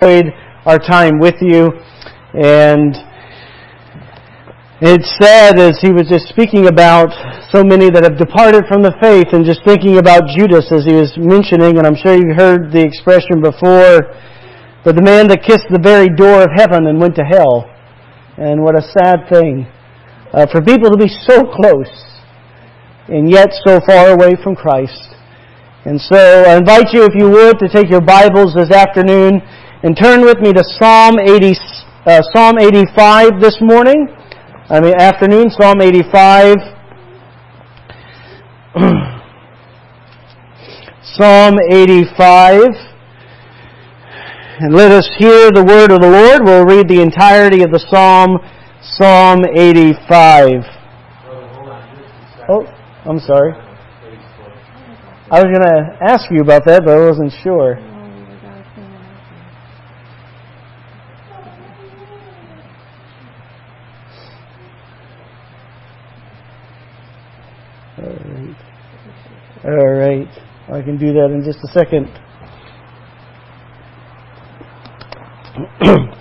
enjoyed our time with you. And it's sad as he was just speaking about so many that have departed from the faith and just thinking about Judas as he was mentioning, and I'm sure you've heard the expression before, but the man that kissed the very door of heaven and went to hell. And what a sad thing uh, for people to be so close and yet so far away from Christ. And so I invite you, if you would, to take your Bibles this afternoon and turn with me to Psalm 80, uh, Psalm 85 this morning. I mean, afternoon, Psalm 85. Psalm 85. And let us hear the word of the Lord. We'll read the entirety of the Psalm, Psalm 85. Oh, I'm sorry. I was going to ask you about that, but I wasn't sure. All right. I can do that in just a second.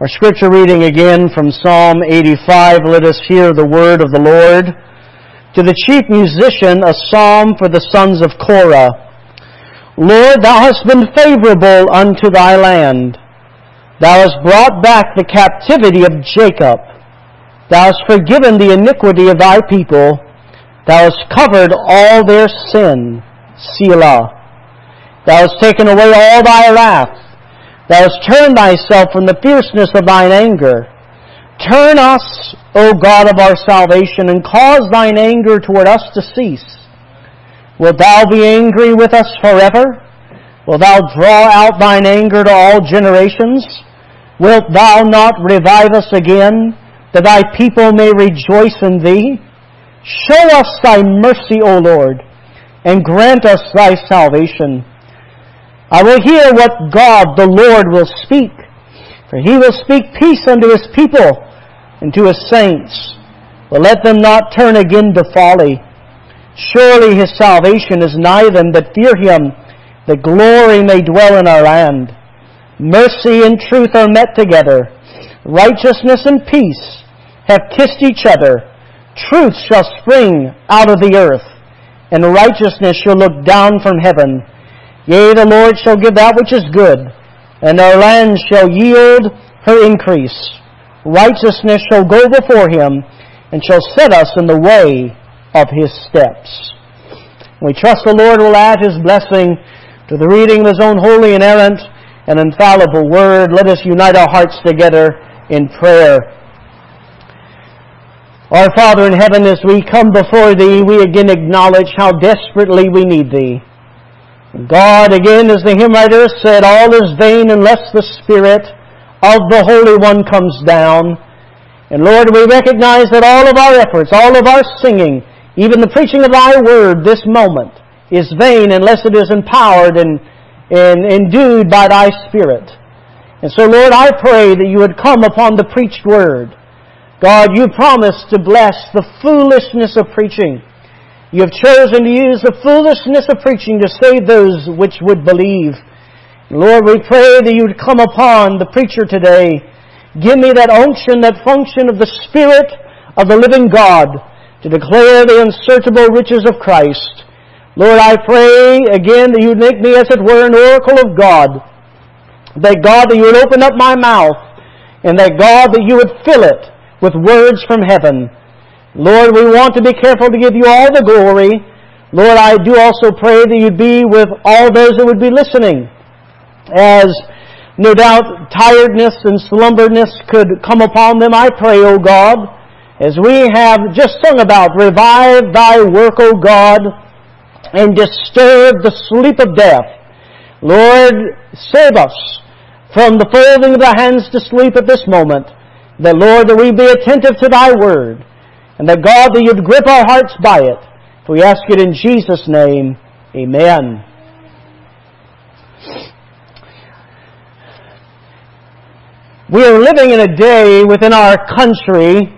Our scripture reading again from Psalm 85. Let us hear the word of the Lord. To the chief musician, a psalm for the sons of Korah. Lord, thou hast been favorable unto thy land. Thou hast brought back the captivity of Jacob. Thou hast forgiven the iniquity of thy people. Thou hast covered all their sin. Selah. Thou hast taken away all thy wrath. Thou hast turned thyself from the fierceness of thine anger. Turn us, O God of our salvation, and cause thine anger toward us to cease. Wilt thou be angry with us forever? Wilt thou draw out thine anger to all generations? Wilt thou not revive us again, that thy people may rejoice in thee? Show us thy mercy, O Lord, and grant us thy salvation. I will hear what God the Lord will speak, for he will speak peace unto his people and to his saints. But let them not turn again to folly. Surely his salvation is nigh them that fear him, that glory may dwell in our land. Mercy and truth are met together. Righteousness and peace have kissed each other. Truth shall spring out of the earth, and righteousness shall look down from heaven. Yea, the Lord shall give that which is good, and our land shall yield her increase. Righteousness shall go before him, and shall set us in the way of his steps. We trust the Lord will add his blessing to the reading of his own holy and errant an infallible word. Let us unite our hearts together in prayer. Our Father in heaven, as we come before Thee, we again acknowledge how desperately we need Thee. God, again, as the hymn writer said, all is vain unless the Spirit of the Holy One comes down. And Lord, we recognize that all of our efforts, all of our singing, even the preaching of Thy Word this moment, is vain unless it is empowered and and endued by thy Spirit. And so, Lord, I pray that you would come upon the preached word. God, you promised to bless the foolishness of preaching. You have chosen to use the foolishness of preaching to save those which would believe. Lord, we pray that you would come upon the preacher today. Give me that unction, that function of the Spirit of the living God to declare the unsearchable riches of Christ. Lord, I pray again that you would make me, as it were, an oracle of God. That God, that you would open up my mouth, and that God, that you would fill it with words from heaven. Lord, we want to be careful to give you all the glory. Lord, I do also pray that you'd be with all those that would be listening. As no doubt tiredness and slumberness could come upon them, I pray, O God, as we have just sung about, revive thy work, O God, and disturb the sleep of death. Lord, save us from the folding of the hands to sleep at this moment. That, Lord, that we be attentive to Thy Word. And that, God, that You'd grip our hearts by it. For we ask it in Jesus' name. Amen. We are living in a day within our country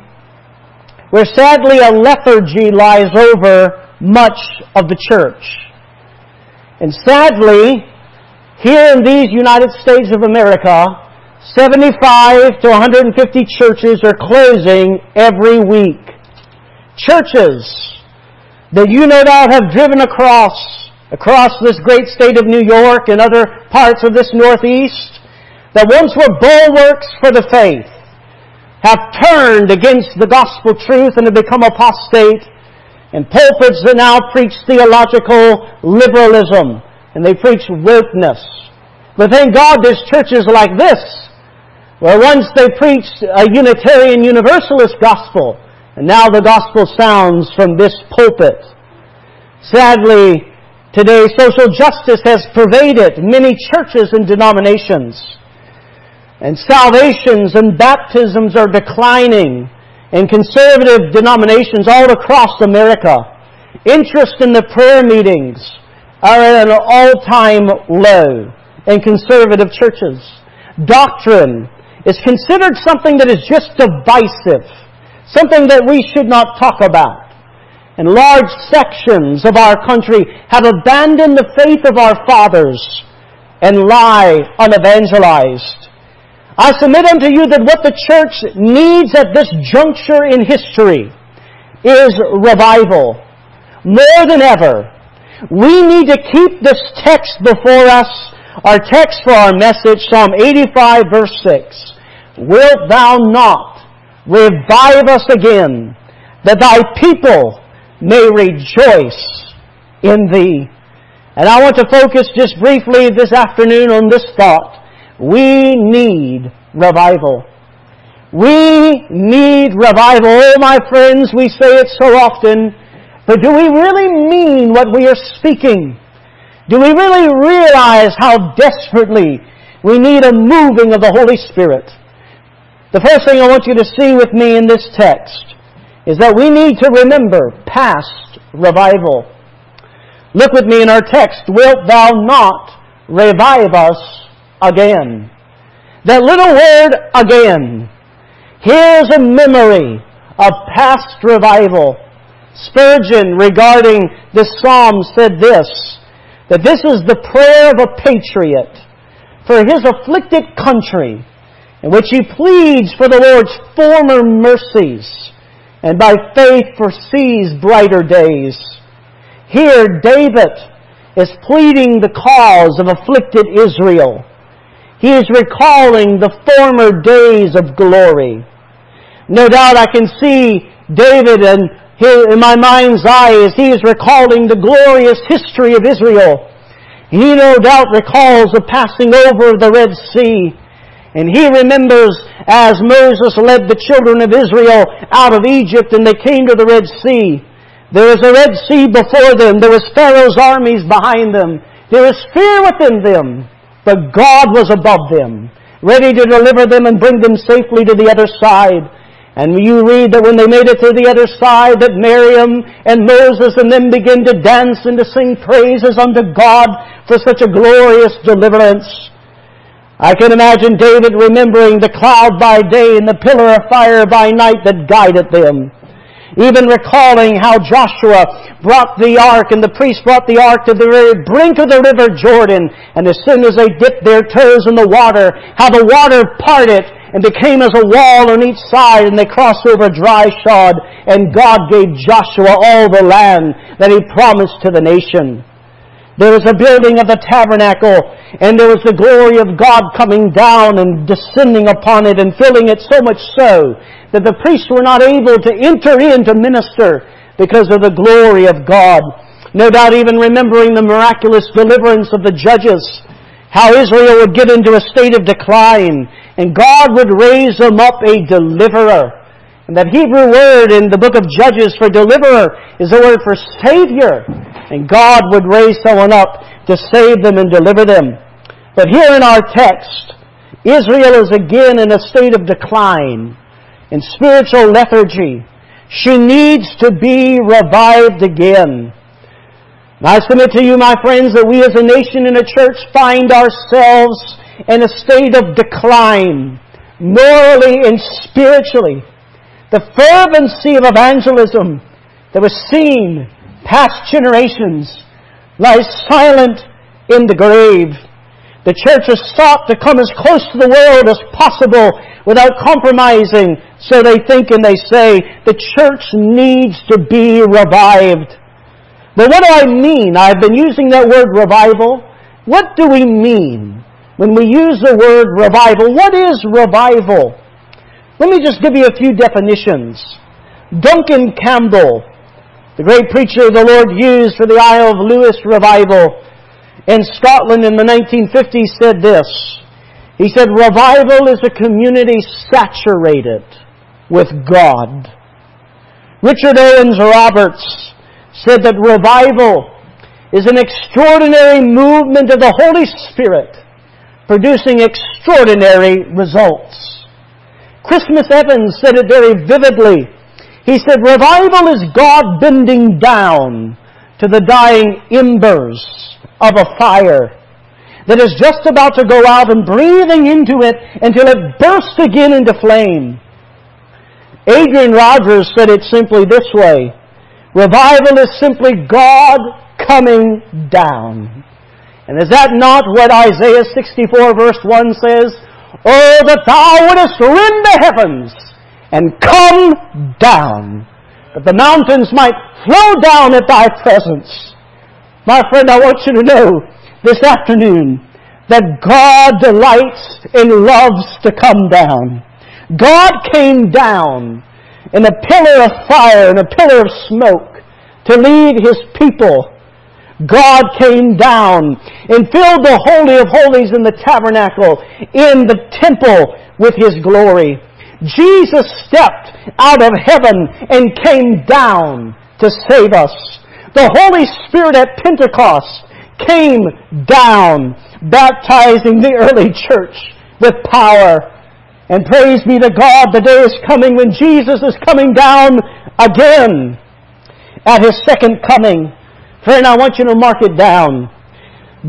where sadly a lethargy lies over much of the church. And sadly, here in these United States of America, 75 to 150 churches are closing every week. Churches that you no doubt have driven across, across this great state of New York and other parts of this Northeast, that once were bulwarks for the faith, have turned against the gospel truth and have become apostate, and pulpits that now preach theological liberalism, and they preach wokeness. But thank God there's churches like this where once they preached a Unitarian Universalist gospel, and now the gospel sounds from this pulpit. Sadly, today social justice has pervaded many churches and denominations. And salvations and baptisms are declining in conservative denominations all across America. Interest in the prayer meetings are at an all-time low in conservative churches. Doctrine is considered something that is just divisive, something that we should not talk about. And large sections of our country have abandoned the faith of our fathers and lie unevangelized. I submit unto you that what the church needs at this juncture in history is revival. More than ever, we need to keep this text before us, our text for our message, Psalm 85 verse 6 wilt thou not revive us again, that thy people may rejoice in thee. And I want to focus just briefly this afternoon on this thought. We need revival. We need revival. Oh, my friends, we say it so often, but do we really mean what we are speaking? Do we really realize how desperately we need a moving of the Holy Spirit? The first thing I want you to see with me in this text is that we need to remember past revival. Look with me in our text. Wilt thou not revive us again? That little word again. Here's a memory of past revival. Spurgeon regarding this psalm said this, that this is the prayer of a patriot for his afflicted country in which he pleads for the Lord's former mercies and by faith foresees brighter days. Here, David is pleading the cause of afflicted Israel. He is recalling the former days of glory. No doubt I can see David and in my mind's eye as he is recalling the glorious history of Israel. He no doubt recalls the passing over of the Red Sea and he remembers as Moses led the children of Israel out of Egypt and they came to the Red Sea. There was a Red Sea before them. There was Pharaoh's armies behind them. There was fear within them. But God was above them, ready to deliver them and bring them safely to the other side. And you read that when they made it to the other side, that Miriam and Moses and them began to dance and to sing praises unto God for such a glorious deliverance. I can imagine David remembering the cloud by day and the pillar of fire by night that guided them. Even recalling how Joshua brought the ark and the priest brought the ark to the very brink of the river Jordan. And as soon as they dipped their toes in the water, how the water parted and became as a wall on each side and they crossed over dry shod and God gave Joshua all the land that he promised to the nation. There was a building of the tabernacle, and there was the glory of God coming down and descending upon it and filling it so much so that the priests were not able to enter in to minister because of the glory of God. No doubt even remembering the miraculous deliverance of the judges, how Israel would get into a state of decline, and God would raise them up a deliverer. And that Hebrew word in the book of Judges for deliverer is the word for savior. And God would raise someone up to save them and deliver them. But here in our text, Israel is again in a state of decline, in spiritual lethargy. She needs to be revived again. And I submit to you, my friends, that we as a nation and a church find ourselves in a state of decline, morally and spiritually. The fervency of evangelism that was seen Past generations lies silent in the grave. The church has sought to come as close to the world as possible without compromising. So they think and they say the church needs to be revived. But what do I mean? I've been using that word revival. What do we mean when we use the word revival? What is revival? Let me just give you a few definitions. Duncan Campbell, the great preacher the Lord used for the Isle of Lewis revival in Scotland in the 1950s said this. He said, revival is a community saturated with God. Richard Owens Roberts said that revival is an extraordinary movement of the Holy Spirit producing extraordinary results. Christmas Evans said it very vividly. He said, revival is God bending down to the dying embers of a fire that is just about to go out and breathing into it until it bursts again into flame. Adrian Rogers said it simply this way. Revival is simply God coming down. And is that not what Isaiah 64 verse 1 says? Oh, that thou wouldest rend the heavens and come down, that the mountains might flow down at thy presence. My friend, I want you to know this afternoon that God delights and loves to come down. God came down in a pillar of fire and a pillar of smoke to lead His people. God came down and filled the Holy of Holies in the tabernacle, in the temple with His glory. Jesus stepped out of heaven and came down to save us. The Holy Spirit at Pentecost came down, baptizing the early church with power. And praise be to God, the day is coming when Jesus is coming down again at His second coming. Friend, I want you to mark it down.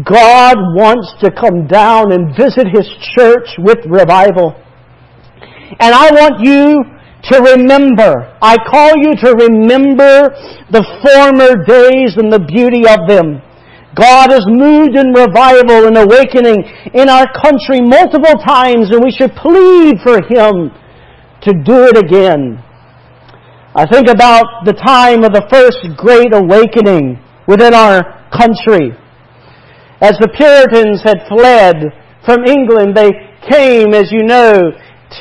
God wants to come down and visit His church with revival. And I want you to remember. I call you to remember the former days and the beauty of them. God has moved in revival and awakening in our country multiple times and we should plead for Him to do it again. I think about the time of the first great awakening within our country. As the Puritans had fled from England, they came, as you know,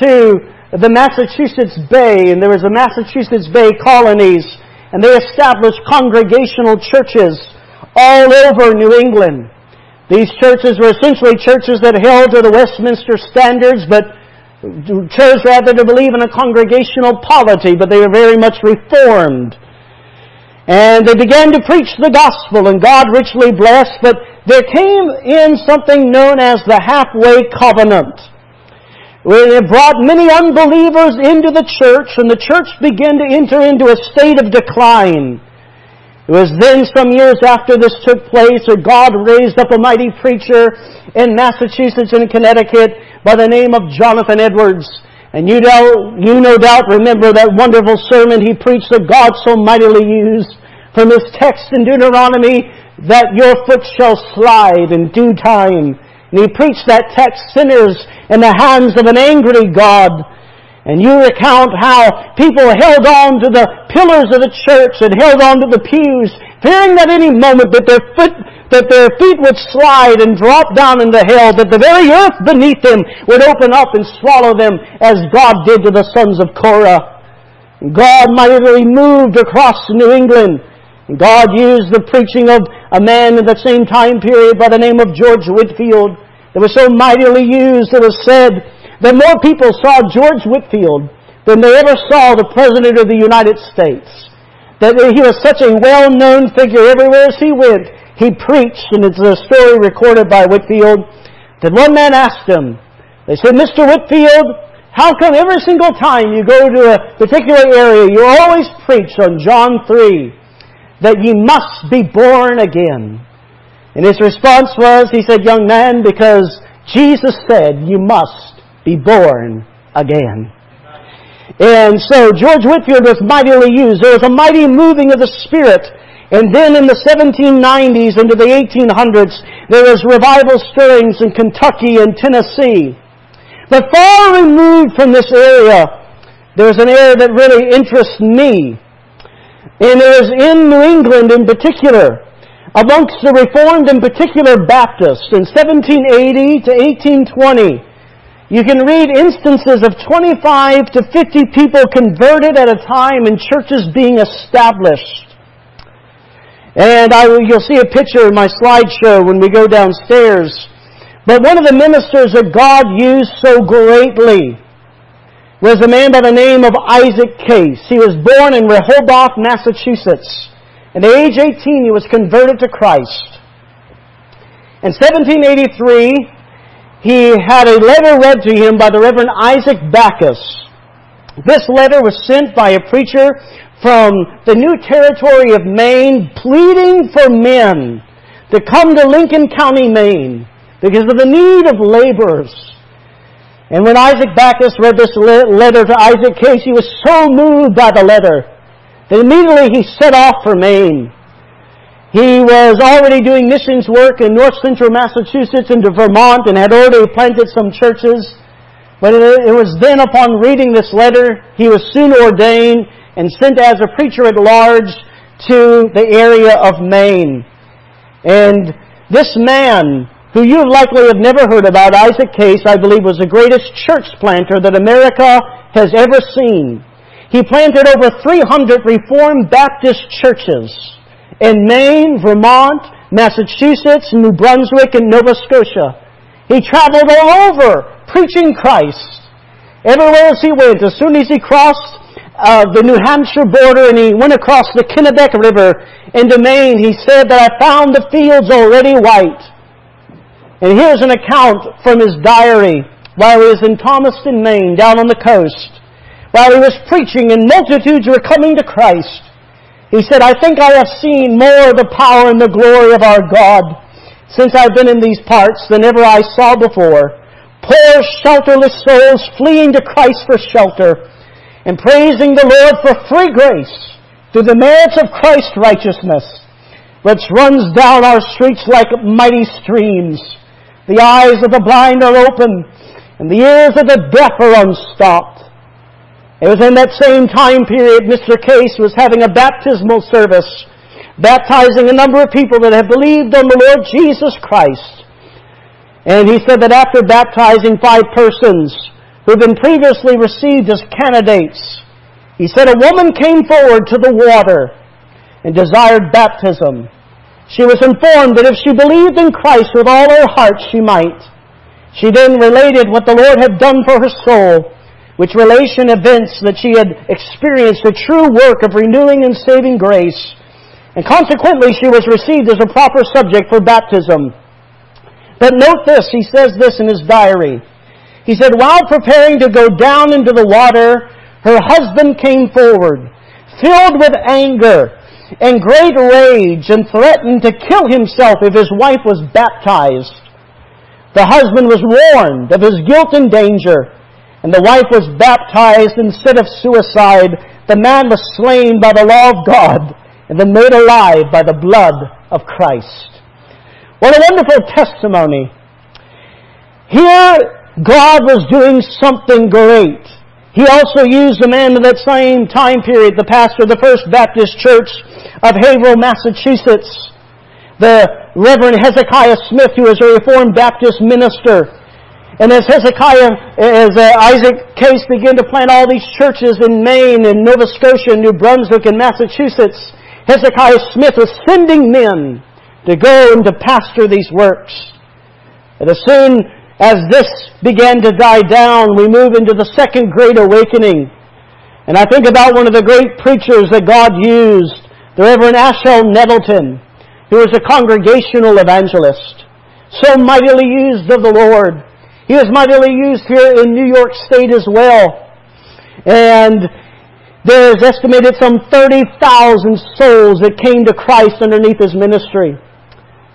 to the Massachusetts Bay, and there was the Massachusetts Bay colonies, and they established congregational churches all over New England. These churches were essentially churches that held to the Westminster standards, but chose rather to believe in a congregational polity, but they were very much reformed. And they began to preach the gospel, and God richly blessed, but there came in something known as the halfway covenant where it brought many unbelievers into the church, and the church began to enter into a state of decline. It was then, some years after this took place, that God raised up a mighty preacher in Massachusetts and Connecticut by the name of Jonathan Edwards. And you, know, you no doubt remember that wonderful sermon he preached that God so mightily used from his text in Deuteronomy that your foot shall slide in due time. And he preached that text, sinners in the hands of an angry God. And you recount how people held on to the pillars of the church and held on to the pews, fearing that any moment that their foot, that their feet would slide and drop down into hell, that the very earth beneath them would open up and swallow them as God did to the sons of Korah. God mightily moved across New England. God used the preaching of a man in the same time period by the name of George Whitefield that was so mightily used, it was said that more people saw George Whitefield than they ever saw the President of the United States. That he was such a well-known figure everywhere as he went. He preached, and it's a story recorded by Whitefield, that one man asked him, they said, Mr. Whitefield, how come every single time you go to a particular area, you always preach on John 3 that ye must be born again? And his response was, he said, young man, because Jesus said you must be born again. And so George Whitefield was mightily used. There was a mighty moving of the Spirit And then in the 1790s into the 1800s, there was revival stirrings in Kentucky and Tennessee. But far removed from this area, there's an area that really interests me. And it is in New England in particular, amongst the Reformed in particular Baptists in 1780 to 1820. You can read instances of 25 to 50 people converted at a time and churches being established. And I, you'll see a picture in my slideshow when we go downstairs. But one of the ministers that God used so greatly was a man by the name of Isaac Case. He was born in Rehoboth, Massachusetts. At age 18, he was converted to Christ. In 1783, he had a letter read to him by the Reverend Isaac Backus. This letter was sent by a preacher from the new territory of Maine pleading for men to come to Lincoln County, Maine because of the need of laborers. And when Isaac Backus read this letter to Isaac Case, he was so moved by the letter that immediately he set off for Maine. He was already doing missions work in north central Massachusetts into Vermont and had already planted some churches. But it was then upon reading this letter, he was soon ordained and sent as a preacher at large to the area of Maine. And this man, who you likely have never heard about, Isaac Case, I believe was the greatest church planter that America has ever seen. He planted over 300 Reformed Baptist churches in Maine, Vermont, Massachusetts, New Brunswick, and Nova Scotia. He traveled all over preaching Christ. Everywhere as he went, as soon as he crossed uh, the New Hampshire border and he went across the Kennebec River into Maine, he said that I found the fields already white. And here's an account from his diary while he was in Thomaston, Maine, down on the coast, while he was preaching and multitudes were coming to Christ. He said, I think I have seen more of the power and the glory of our God since I've been in these parts than ever I saw before. Poor shelterless souls fleeing to Christ for shelter and praising the Lord for free grace through the merits of Christ's righteousness, which runs down our streets like mighty streams. The eyes of the blind are open, and the ears of the deaf are unstopped. It was in that same time period Mr. Case was having a baptismal service, baptizing a number of people that had believed on the Lord Jesus Christ. And he said that after baptizing five persons, who had been previously received as candidates. He said a woman came forward to the water and desired baptism. She was informed that if she believed in Christ with all her heart, she might. She then related what the Lord had done for her soul, which relation events that she had experienced a true work of renewing and saving grace, and consequently she was received as a proper subject for baptism. But note this, he says this in his diary. He said, while preparing to go down into the water, her husband came forward, filled with anger and great rage, and threatened to kill himself if his wife was baptized. The husband was warned of his guilt and danger, and the wife was baptized instead of suicide. The man was slain by the law of God, and then made alive by the blood of Christ. What a wonderful testimony. Here God was doing something great. He also used a man in that same time period, the pastor of the First Baptist Church of Haverhill, Massachusetts, the Reverend Hezekiah Smith, who was a Reformed Baptist minister. And as Hezekiah, as uh, Isaac Case began to plant all these churches in Maine and Nova Scotia, and New Brunswick, and Massachusetts, Hezekiah Smith was sending men to go and to pastor these works. And as soon as this began to die down, we move into the second great awakening. And I think about one of the great preachers that God used, the Reverend Ashel Nettleton, who was a congregational evangelist, so mightily used of the Lord. He was mightily used here in New York State as well. And there's estimated some 30,000 souls that came to Christ underneath his ministry.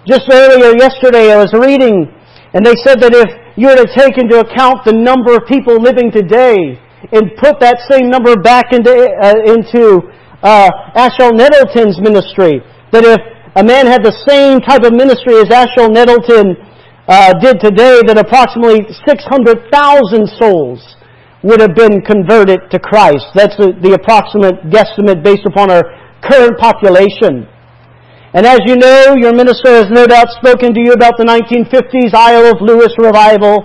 Just earlier yesterday I was reading and they said that if you were to take into account the number of people living today and put that same number back into, uh, into uh, Ashel Nettleton's ministry, that if a man had the same type of ministry as Ashel Nettleton uh, did today, that approximately 600,000 souls would have been converted to Christ. That's the, the approximate guesstimate based upon our current population. And as you know, your minister has no doubt spoken to you about the 1950s Isle of Lewis revival.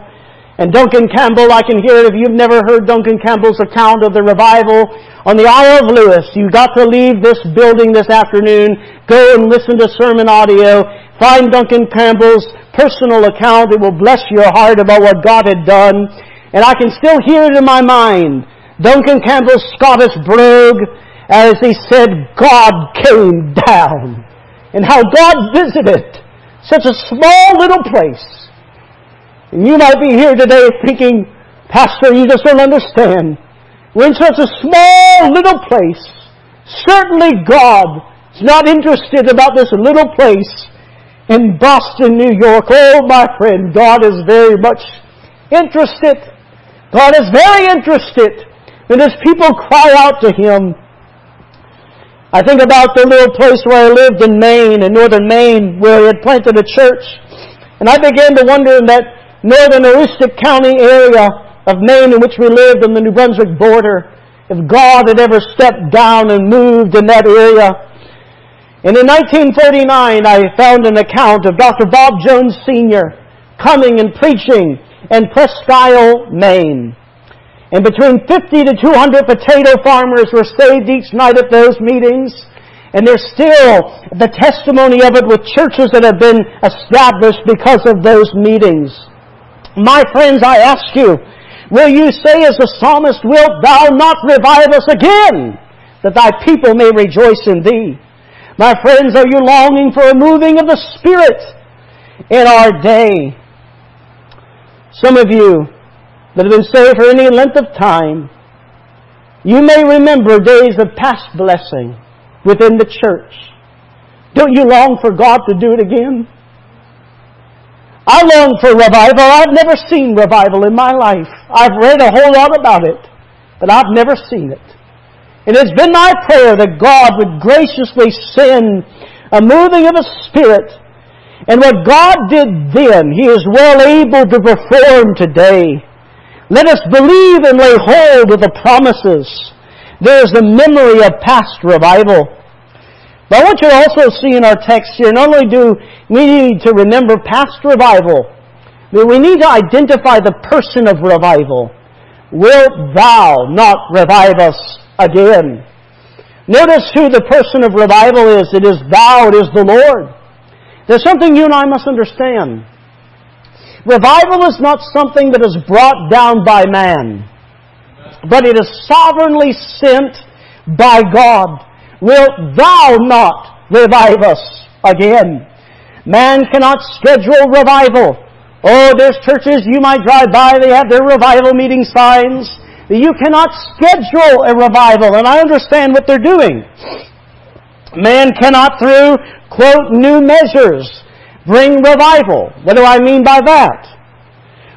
And Duncan Campbell, I can hear it if you've never heard Duncan Campbell's account of the revival on the Isle of Lewis. You've got to leave this building this afternoon, go and listen to sermon audio, find Duncan Campbell's personal account. It will bless your heart about what God had done. And I can still hear it in my mind. Duncan Campbell's Scottish brogue, as he said, God came down. And how God visited such a small little place. And you might be here today thinking, Pastor, you just don't understand. We're in such a small little place. Certainly God is not interested about this little place in Boston, New York. Oh, my friend, God is very much interested God is very interested when His people cry out to Him. I think about the little place where I lived in Maine, in northern Maine, where He had planted a church. And I began to wonder in that northern Aroostook County area of Maine in which we lived on the New Brunswick border, if God had ever stepped down and moved in that area. And in 1949, I found an account of Dr. Bob Jones Sr. coming and preaching in Presque Isle, Maine. And between 50 to 200 potato farmers were saved each night at those meetings. And there's still the testimony of it with churches that have been established because of those meetings. My friends, I ask you, will you say as the psalmist, wilt thou not revive us again, that thy people may rejoice in thee? My friends, are you longing for a moving of the Spirit in our day? Some of you that have been saved for any length of time, you may remember days of past blessing within the church. Don't you long for God to do it again? I long for revival. I've never seen revival in my life. I've read a whole lot about it, but I've never seen it. And it's been my prayer that God would graciously send a moving of a spirit and what God did then, He is well able to perform today. Let us believe and lay hold of the promises. There is the memory of past revival. But I want you to also see in our text here, not only do we need to remember past revival, but we need to identify the person of revival. Wilt thou not revive us again? Notice who the person of revival is. It is thou, it is the Lord. There's something you and I must understand. Revival is not something that is brought down by man, but it is sovereignly sent by God. Wilt thou not revive us again? Man cannot schedule revival. Oh, there's churches you might drive by, they have their revival meeting signs. You cannot schedule a revival, and I understand what they're doing. Man cannot, through quote, new measures bring revival. What do I mean by that?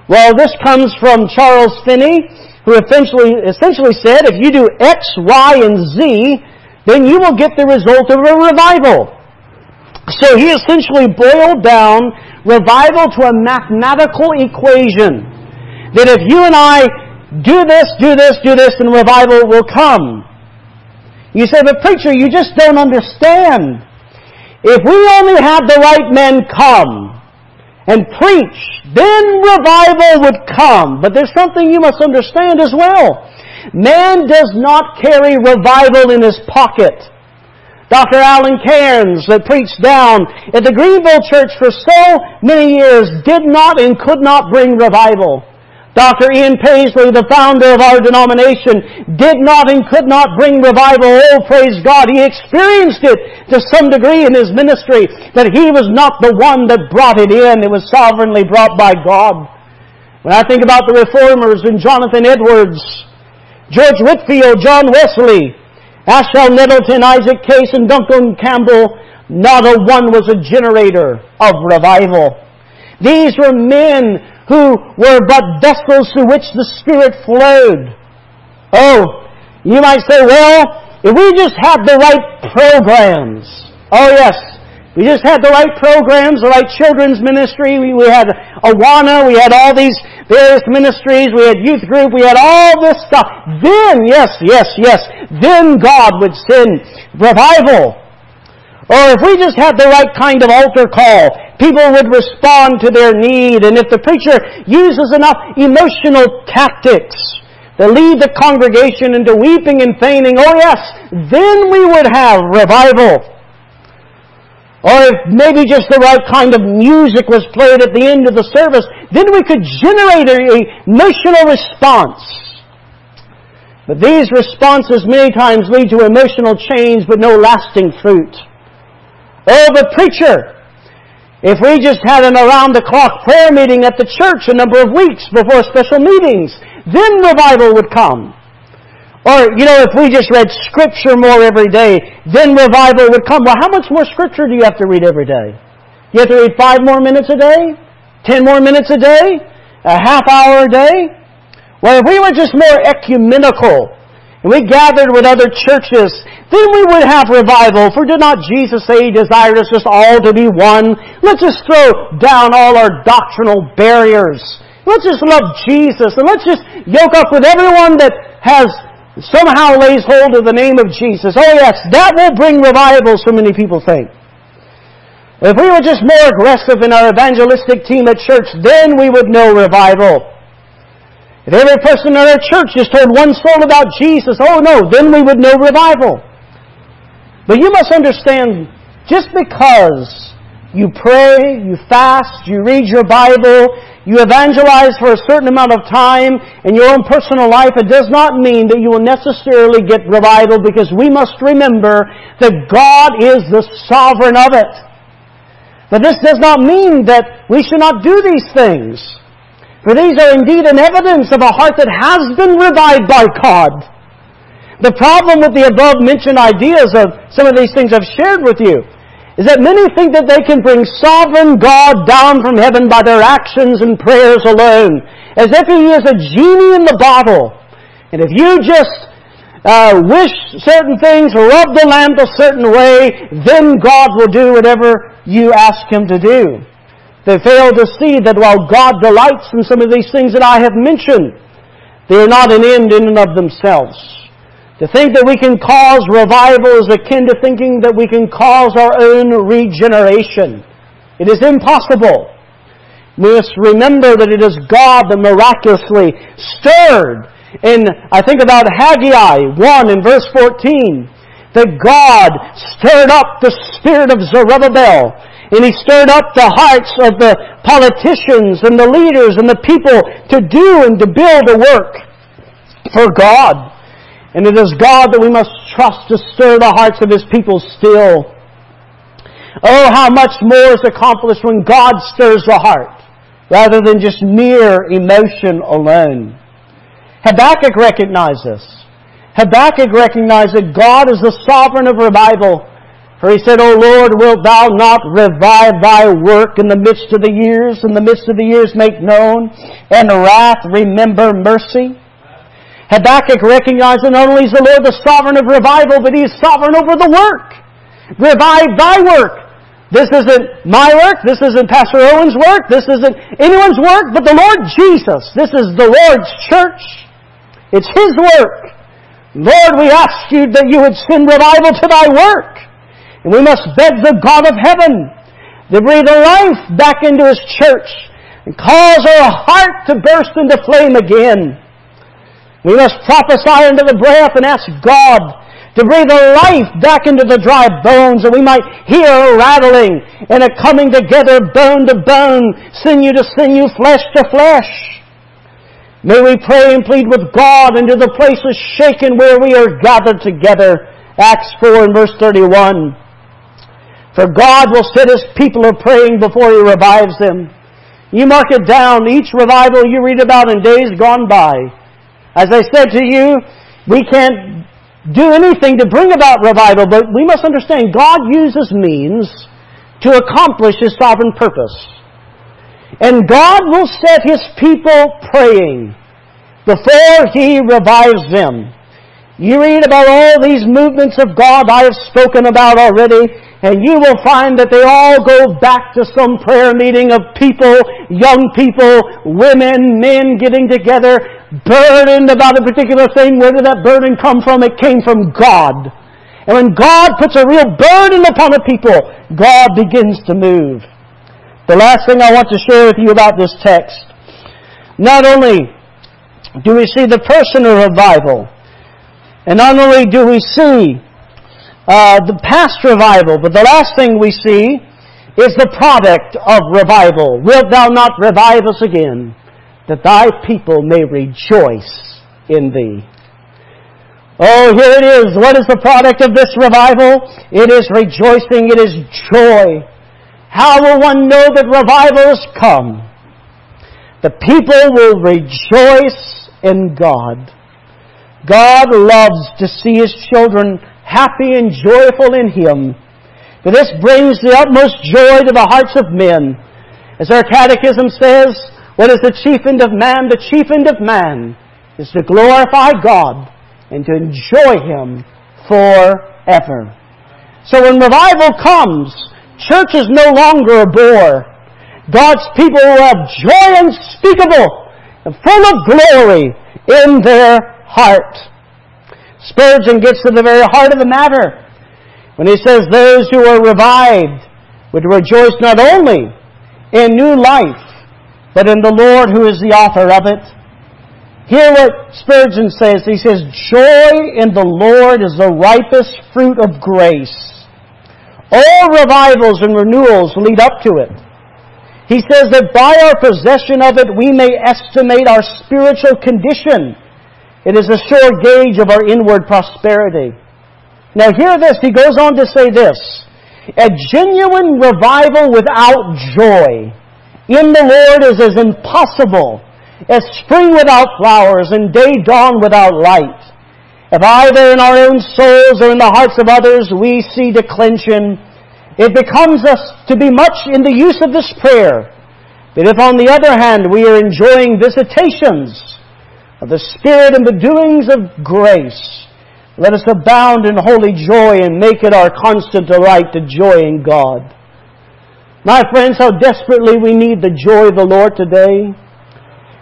Well, this comes from Charles Finney, who essentially, essentially said, if you do X, Y, and Z, then you will get the result of a revival. So he essentially boiled down revival to a mathematical equation. That if you and I do this, do this, do this, then revival will come. You say, but preacher, you just don't understand. If we only had the right men come and preach, then revival would come. But there's something you must understand as well. Man does not carry revival in his pocket. Dr. Alan Cairns, that preached down at the Greenville Church for so many years, did not and could not bring revival. Dr. Ian Paisley, the founder of our denomination, did not and could not bring revival. Oh, praise God. He experienced it to some degree in his ministry, but he was not the one that brought it in. It was sovereignly brought by God. When I think about the reformers and Jonathan Edwards, George Whitefield, John Wesley, Ashel Nettleton, Isaac Case, and Duncan Campbell, not a one was a generator of revival. These were men who were but vessels through which the Spirit flowed. Oh, you might say, well, if we just had the right programs, Oh yes, we just had the right programs, the right children's ministry. We, we had Awana. We had all these various ministries. We had youth group. We had all this stuff. Then, yes, yes, yes, then God would send revival. Or if we just had the right kind of altar call, people would respond to their need. And if the preacher uses enough emotional tactics that lead the congregation into weeping and fainting, oh yes, then we would have revival. Or if maybe just the right kind of music was played at the end of the service, then we could generate an emotional response. But these responses many times lead to emotional change but no lasting fruit. Oh, the preacher, if we just had an around-the-clock prayer meeting at the church a number of weeks before special meetings, then revival would come. Or, you know, if we just read Scripture more every day, then revival would come. Well, how much more Scripture do you have to read every day? You have to read five more minutes a day? Ten more minutes a day? A half hour a day? Well, if we were just more ecumenical, and we gathered with other churches, then we would have revival. For did not Jesus say he desired us just all to be one? Let's just throw down all our doctrinal barriers. Let's just love Jesus, and let's just yoke up with everyone that has somehow lays hold of the name of Jesus. Oh yes, that will bring revival, so many people think. If we were just more aggressive in our evangelistic team at church, then we would know revival. If every person in our church just told one soul about Jesus, oh no, then we would know revival. But you must understand, just because you pray, you fast, you read your Bible, you evangelize for a certain amount of time in your own personal life, it does not mean that you will necessarily get revival because we must remember that God is the sovereign of it. But this does not mean that we should not do these things. For these are indeed an evidence of a heart that has been revived by God. The problem with the above mentioned ideas of some of these things I've shared with you is that many think that they can bring sovereign God down from heaven by their actions and prayers alone, as if He is a genie in the bottle. And if you just uh, wish certain things, rub the lamp a certain way, then God will do whatever you ask Him to do. They fail to see that while God delights in some of these things that I have mentioned, they are not an end in and of themselves. To think that we can cause revival is akin to thinking that we can cause our own regeneration. It is impossible. We must remember that it is God that miraculously stirred. And I think about Haggai 1 in verse 14. That God stirred up the spirit of Zerubbabel. And He stirred up the hearts of the politicians and the leaders and the people to do and to build a work for God. And it is God that we must trust to stir the hearts of His people still. Oh, how much more is accomplished when God stirs the heart, rather than just mere emotion alone. Habakkuk recognized this. Habakkuk recognized that God is the sovereign of revival. For he said, O Lord, wilt thou not revive thy work in the midst of the years, in the midst of the years make known, and wrath remember mercy? Habakkuk recognized that not only is the Lord the sovereign of revival, but He is sovereign over the work. Revive thy work. This isn't my work. This isn't Pastor Owen's work. This isn't anyone's work but the Lord Jesus. This is the Lord's church. It's His work. Lord, we ask you that you would send revival to thy work. And we must beg the God of heaven to breathe life back into His church and cause our heart to burst into flame again. We must prophesy into the breath and ask God to breathe a life back into the dry bones that we might hear a rattling and a coming together bone to bone, sinew to sinew, flesh to flesh. May we pray and plead with God into the places shaken where we are gathered together. Acts 4 and verse 31. For God will set His people a praying before He revives them. You mark it down, each revival you read about in days gone by as I said to you, we can't do anything to bring about revival, but we must understand God uses means to accomplish His sovereign purpose. And God will set His people praying before He revives them. You read about all these movements of God I have spoken about already and you will find that they all go back to some prayer meeting of people, young people, women, men getting together, burdened about a particular thing. Where did that burden come from? It came from God. And when God puts a real burden upon a people, God begins to move. The last thing I want to share with you about this text, not only do we see the person of revival, and not only do we see uh, the past revival. But the last thing we see is the product of revival. Wilt thou not revive us again, that thy people may rejoice in thee? Oh, here it is. What is the product of this revival? It is rejoicing. It is joy. How will one know that revival has come? The people will rejoice in God. God loves to see His children happy and joyful in Him. For this brings the utmost joy to the hearts of men. As our catechism says, what is the chief end of man? The chief end of man is to glorify God and to enjoy Him forever. So when revival comes, church is no longer a bore. God's people will have joy unspeakable and full of glory in their heart. Spurgeon gets to the very heart of the matter when he says those who are revived would rejoice not only in new life, but in the Lord who is the author of it. Hear what Spurgeon says. He says, Joy in the Lord is the ripest fruit of grace. All revivals and renewals lead up to it. He says that by our possession of it we may estimate our spiritual condition it is a sure gauge of our inward prosperity. Now hear this, he goes on to say this. A genuine revival without joy in the Lord is as impossible as spring without flowers and day dawn without light. If either in our own souls or in the hearts of others we see declension, it becomes us to be much in the use of this prayer. But if on the other hand we are enjoying visitations of the Spirit and the doings of grace. Let us abound in holy joy and make it our constant delight to joy in God. My friends, how desperately we need the joy of the Lord today.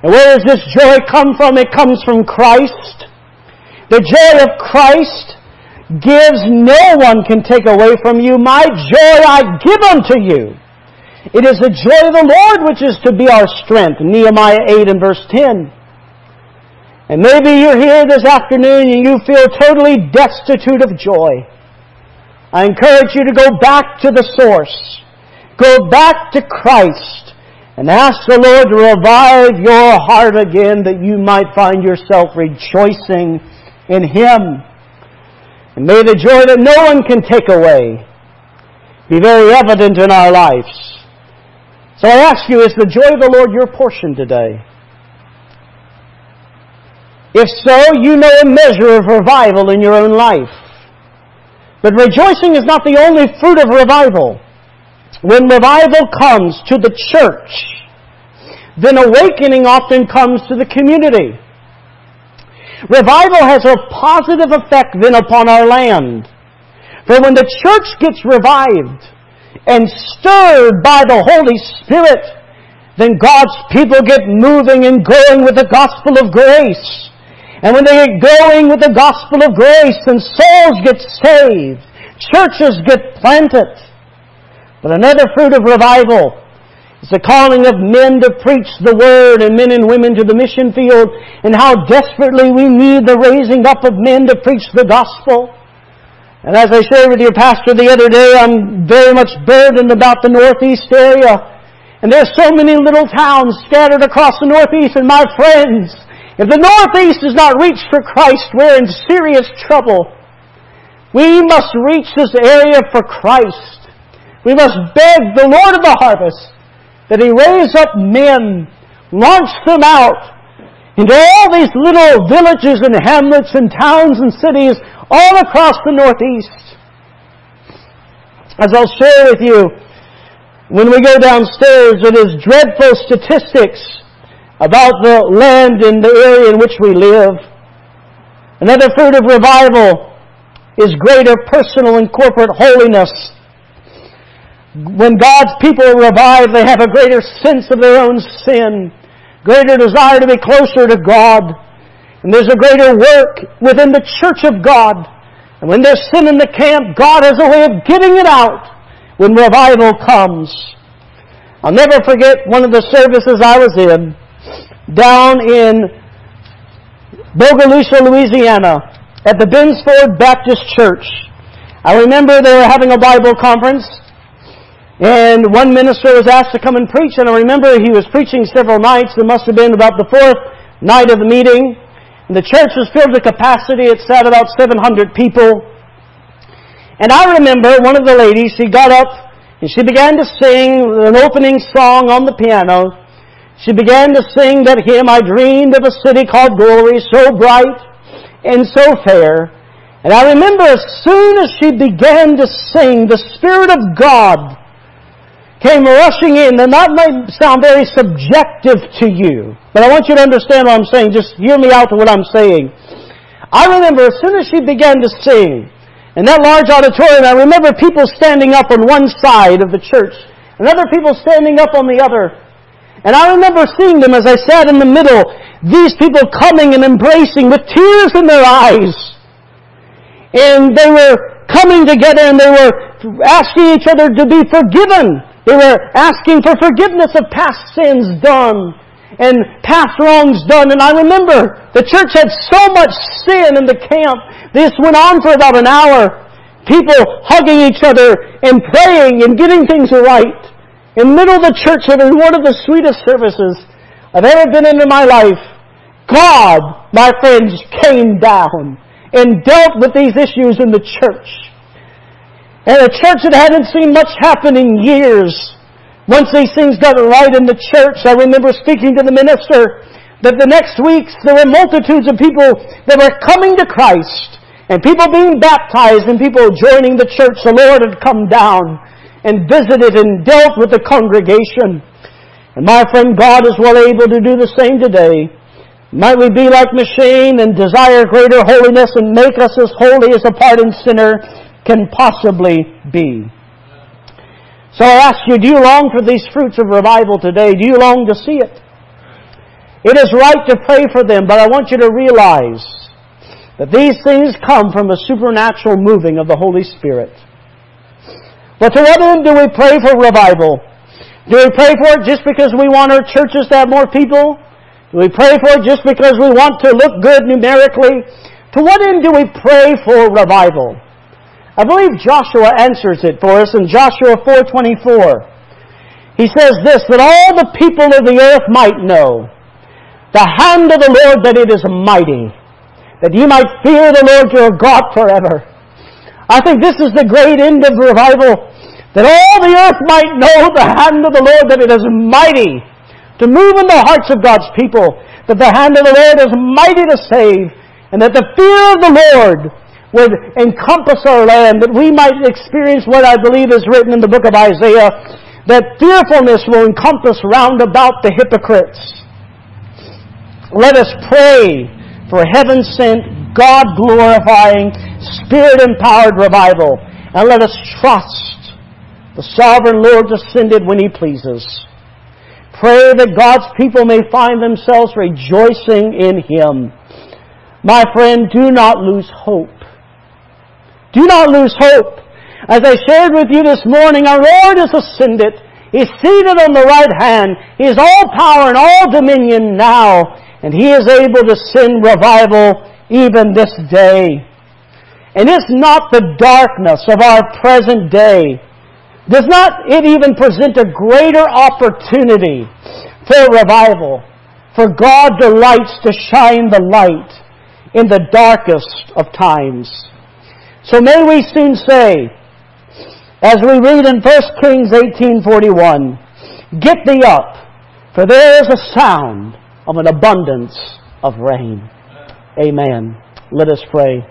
And where does this joy come from? It comes from Christ. The joy of Christ gives no one can take away from you. My joy I give unto you. It is the joy of the Lord which is to be our strength. Nehemiah 8 and verse 10. And maybe you're here this afternoon and you feel totally destitute of joy. I encourage you to go back to the source. Go back to Christ and ask the Lord to revive your heart again that you might find yourself rejoicing in Him. And may the joy that no one can take away be very evident in our lives. So I ask you, is the joy of the Lord your portion today? If so, you know a measure of revival in your own life. But rejoicing is not the only fruit of revival. When revival comes to the church, then awakening often comes to the community. Revival has a positive effect then upon our land. For when the church gets revived and stirred by the Holy Spirit, then God's people get moving and going with the gospel of grace. And when they get going with the gospel of grace and souls get saved, churches get planted. But another fruit of revival is the calling of men to preach the word and men and women to the mission field and how desperately we need the raising up of men to preach the gospel. And as I shared with your pastor the other day, I'm very much burdened about the northeast area. And there's so many little towns scattered across the northeast and my friends, if the Northeast does not reach for Christ, we're in serious trouble. We must reach this area for Christ. We must beg the Lord of the harvest that He raise up men, launch them out into all these little villages and hamlets and towns and cities all across the Northeast. As I'll share with you, when we go downstairs, it is dreadful statistics about the land and the area in which we live. Another fruit of revival is greater personal and corporate holiness when God's people are revived, they have a greater sense of their own sin, greater desire to be closer to God. And there's a greater work within the church of God. And when there's sin in the camp, God has a way of getting it out when revival comes. I'll never forget one of the services I was in down in Bogalusa, Louisiana at the Bensford Baptist Church. I remember they were having a Bible conference and one minister was asked to come and preach, and I remember he was preaching several nights. There must have been about the fourth night of the meeting. And the church was filled to capacity. It sat about 700 people. And I remember one of the ladies, she got up and she began to sing an opening song on the piano. She began to sing that hymn, I dreamed of a city called glory, so bright and so fair. And I remember as soon as she began to sing, the Spirit of God came rushing in, and that may sound very subjective to you, but I want you to understand what I'm saying. Just hear me out to what I'm saying. I remember as soon as she began to sing, in that large auditorium, I remember people standing up on one side of the church, and other people standing up on the other. And I remember seeing them as I sat in the middle, these people coming and embracing with tears in their eyes. And they were coming together and they were asking each other to be forgiven they were asking for forgiveness of past sins done and past wrongs done. And I remember the church had so much sin in the camp. This went on for about an hour. People hugging each other and praying and getting things right. In the middle of the church, it was one of the sweetest services I've ever been in in my life. God, my friends, came down and dealt with these issues in the church. And a church that hadn't seen much happen in years. Once these things got right in the church, I remember speaking to the minister that the next weeks there were multitudes of people that were coming to Christ and people being baptized and people joining the church. The Lord had come down and visited and dealt with the congregation. And my friend, God is well able to do the same today. Might we be like M'Cheyne and desire greater holiness and make us as holy as a pardoned sinner can possibly be. So I ask you, do you long for these fruits of revival today? Do you long to see it? It is right to pray for them, but I want you to realize that these things come from a supernatural moving of the Holy Spirit. But to what end do we pray for revival? Do we pray for it just because we want our churches to have more people? Do we pray for it just because we want to look good numerically? To what end do we pray for revival? I believe Joshua answers it for us in Joshua 4:24. He says this that all the people of the earth might know the hand of the Lord that it is mighty, that ye might fear the Lord your God forever. I think this is the great end of revival, that all the earth might know the hand of the Lord that it is mighty to move in the hearts of God's people, that the hand of the Lord is mighty to save, and that the fear of the Lord would encompass our land, that we might experience what I believe is written in the book of Isaiah, that fearfulness will encompass round about the hypocrites. Let us pray for heaven sent, God glorifying, Spirit empowered revival. And let us trust the sovereign Lord descended when He pleases. Pray that God's people may find themselves rejoicing in Him. My friend, do not lose hope. Do not lose hope. As I shared with you this morning, our Lord has ascended. He's seated on the right hand. He has all power and all dominion now. And He is able to send revival even this day. And it's not the darkness of our present day. Does not it even present a greater opportunity for revival? For God delights to shine the light in the darkest of times. So may we soon say, as we read in 1 Kings 18:41, "Get thee up, for there is a sound of an abundance of rain." Amen. Let us pray.